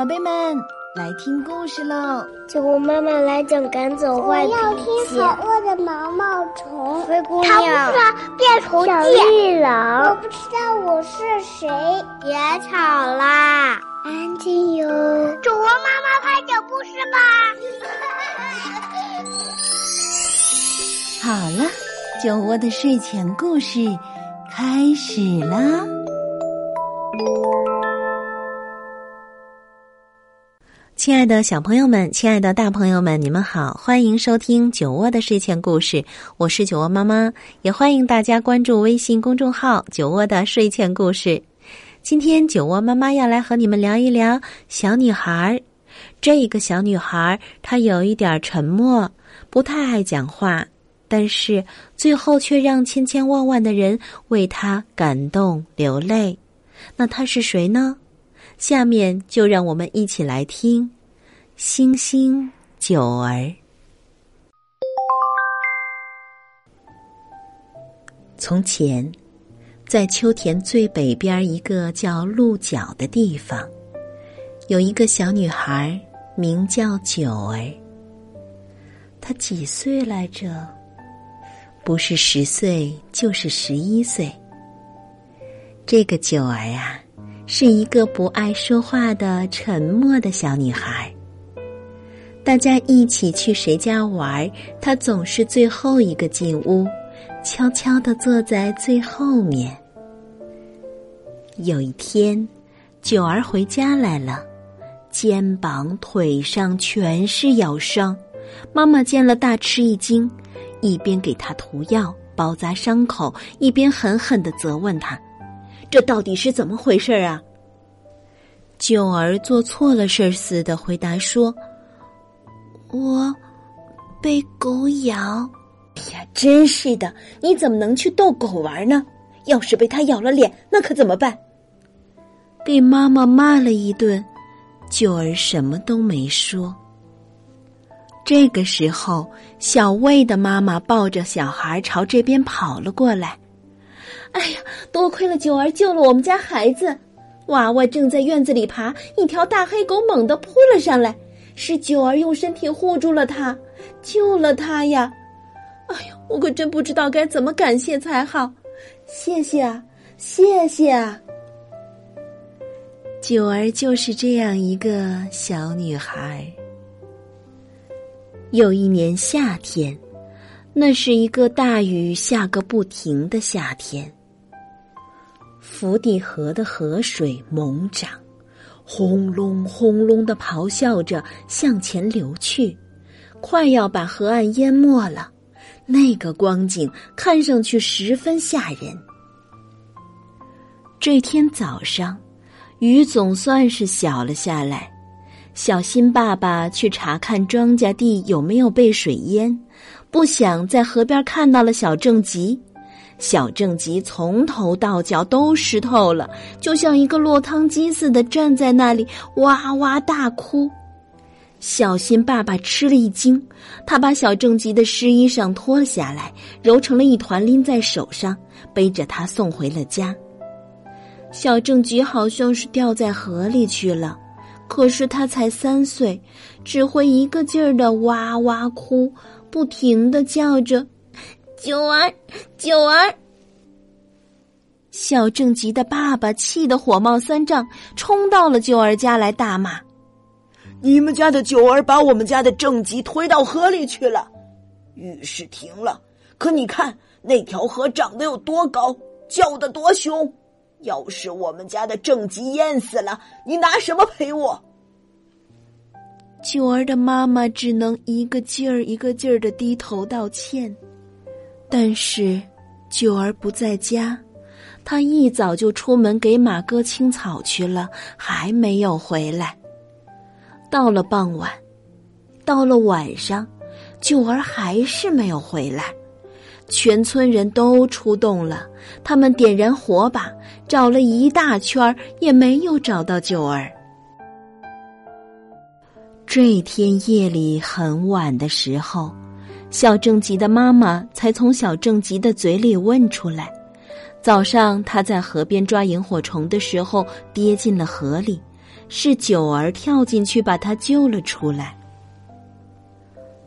宝贝们，来听故事喽！酒窝妈妈来讲赶走坏脾气。我要听好饿的毛毛虫。灰姑娘。他不是变虫小绿狼。我不知道我是谁。别吵啦，安静哟。主播妈妈快讲故事吧。好了，酒窝的睡前故事开始啦。亲爱的小朋友们，亲爱的大朋友们，你们好，欢迎收听酒窝的睡前故事，我是酒窝妈妈，也欢迎大家关注微信公众号“酒窝的睡前故事”。今天酒窝妈妈要来和你们聊一聊小女孩。这一个小女孩她有一点沉默，不太爱讲话，但是最后却让千千万万的人为她感动流泪。那她是谁呢？下面就让我们一起来听《星星九儿》。从前，在秋田最北边一个叫鹿角的地方，有一个小女孩，名叫九儿。她几岁来着？不是十岁，就是十一岁。这个九儿啊。是一个不爱说话的沉默的小女孩。大家一起去谁家玩，她总是最后一个进屋，悄悄的坐在最后面。有一天，九儿回家来了，肩膀、腿上全是咬伤。妈妈见了大吃一惊，一边给她涂药包扎伤口，一边狠狠的责问她。这到底是怎么回事啊？九儿做错了事似的回答说：“我被狗咬。”哎呀，真是的！你怎么能去逗狗玩呢？要是被它咬了脸，那可怎么办？被妈妈骂了一顿，九儿什么都没说。这个时候，小魏的妈妈抱着小孩朝这边跑了过来。哎呀，多亏了九儿救了我们家孩子！娃娃正在院子里爬，一条大黑狗猛地扑了上来，是九儿用身体护住了它，救了它呀！哎呀，我可真不知道该怎么感谢才好，谢谢啊，谢谢啊！九儿就是这样一个小女孩。有一年夏天，那是一个大雨下个不停的夏天。福地河的河水猛涨，轰隆轰隆的咆哮着向前流去，快要把河岸淹没了。那个光景看上去十分吓人。这天早上，雨总算是小了下来。小新爸爸去查看庄稼地有没有被水淹，不想在河边看到了小正吉。小正吉从头到脚都湿透了，就像一个落汤鸡似的站在那里哇哇大哭。小新爸爸吃了一惊，他把小正吉的湿衣裳脱了下来，揉成了一团拎在手上，背着他送回了家。小正吉好像是掉在河里去了，可是他才三岁，只会一个劲儿的哇哇哭，不停的叫着。九儿，九儿！小正吉的爸爸气得火冒三丈，冲到了九儿家来大骂：“你们家的九儿把我们家的正吉推到河里去了。雨是停了，可你看那条河涨得有多高，叫得多凶。要是我们家的正吉淹死了，你拿什么赔我？”九儿的妈妈只能一个劲儿一个劲儿的低头道歉。但是，九儿不在家，他一早就出门给马哥清草去了，还没有回来。到了傍晚，到了晚上，九儿还是没有回来。全村人都出动了，他们点燃火把，找了一大圈也没有找到九儿。这天夜里很晚的时候。小正吉的妈妈才从小正吉的嘴里问出来：早上他在河边抓萤火虫的时候跌进了河里，是九儿跳进去把他救了出来。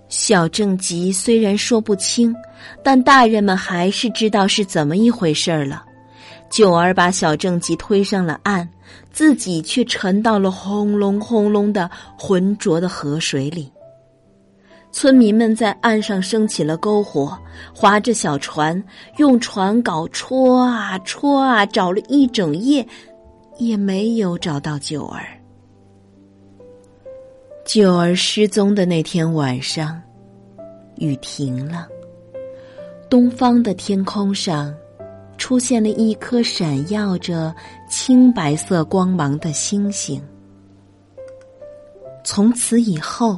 小正吉虽然说不清，但大人们还是知道是怎么一回事儿了。九儿把小正吉推上了岸，自己却沉到了轰隆轰隆的浑浊的河水里。村民们在岸上升起了篝火，划着小船，用船镐戳啊戳啊，找了一整夜，也没有找到九儿。九儿失踪的那天晚上，雨停了，东方的天空上出现了一颗闪耀着青白色光芒的星星。从此以后。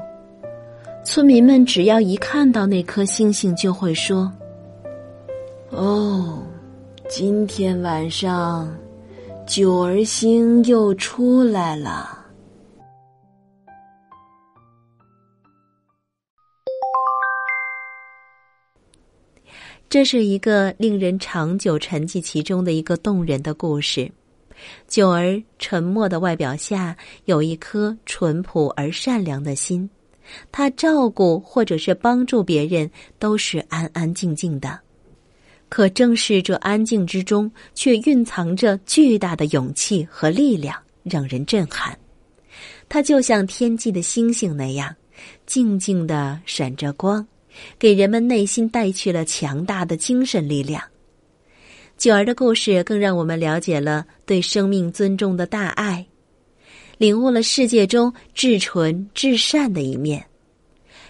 村民们只要一看到那颗星星，就会说：“哦，今天晚上九儿星又出来了。”这是一个令人长久沉寂其中的一个动人的故事。九儿沉默的外表下，有一颗淳朴而善良的心。他照顾或者是帮助别人，都是安安静静的。可正是这安静之中，却蕴藏着巨大的勇气和力量，让人震撼。他就像天际的星星那样，静静的闪着光，给人们内心带去了强大的精神力量。九儿的故事更让我们了解了对生命尊重的大爱。领悟了世界中至纯至善的一面。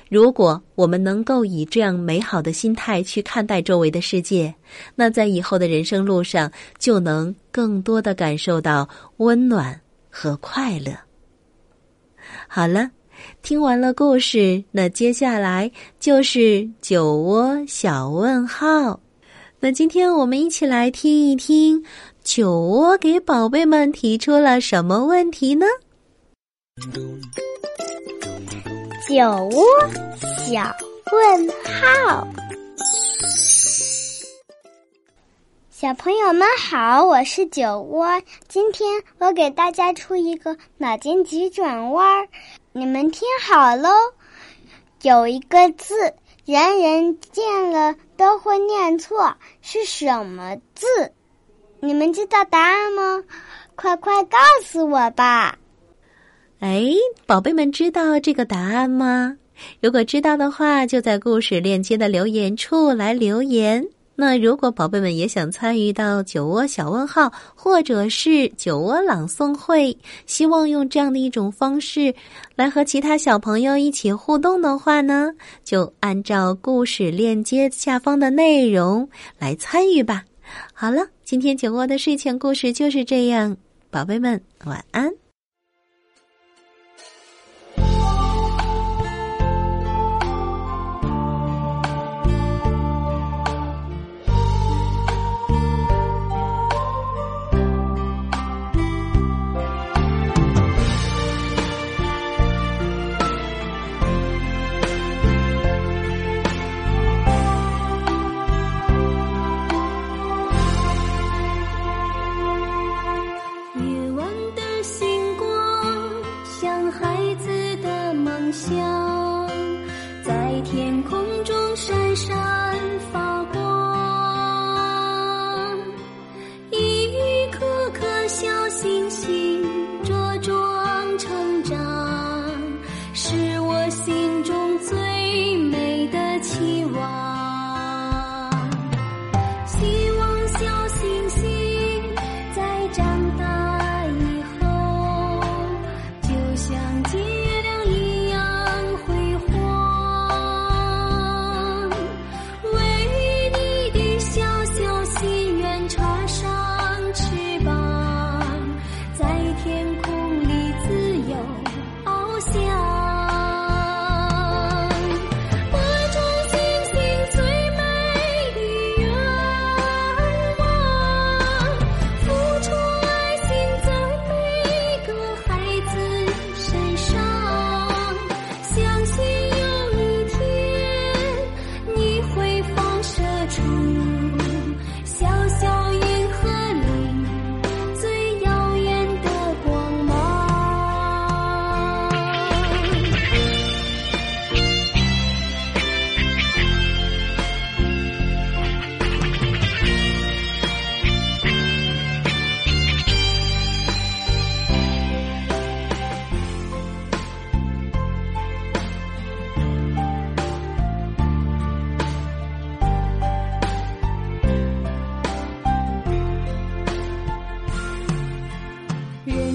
如果我们能够以这样美好的心态去看待周围的世界，那在以后的人生路上就能更多的感受到温暖和快乐。好了，听完了故事，那接下来就是酒窝小问号。那今天我们一起来听一听。酒窝给宝贝们提出了什么问题呢？酒窝小问号，小朋友们好，我是酒窝。今天我给大家出一个脑筋急转弯，你们听好喽。有一个字，人人见了都会念错，是什么字？你们知道答案吗？快快告诉我吧！哎，宝贝们知道这个答案吗？如果知道的话，就在故事链接的留言处来留言。那如果宝贝们也想参与到酒窝小问号，或者是酒窝朗诵会，希望用这样的一种方式来和其他小朋友一起互动的话呢，就按照故事链接下方的内容来参与吧。好了，今天酒窝的睡前故事就是这样，宝贝们晚安。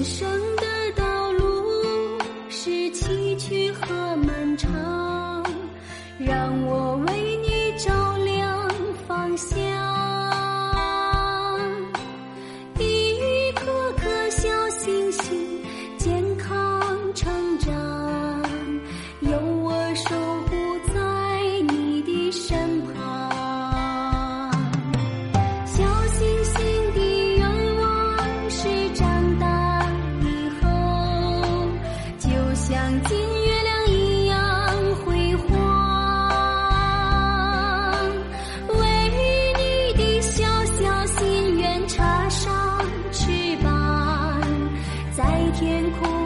人生的道路是崎岖和漫长让我为你照亮方向。一颗颗小星星健康成长有我守天空。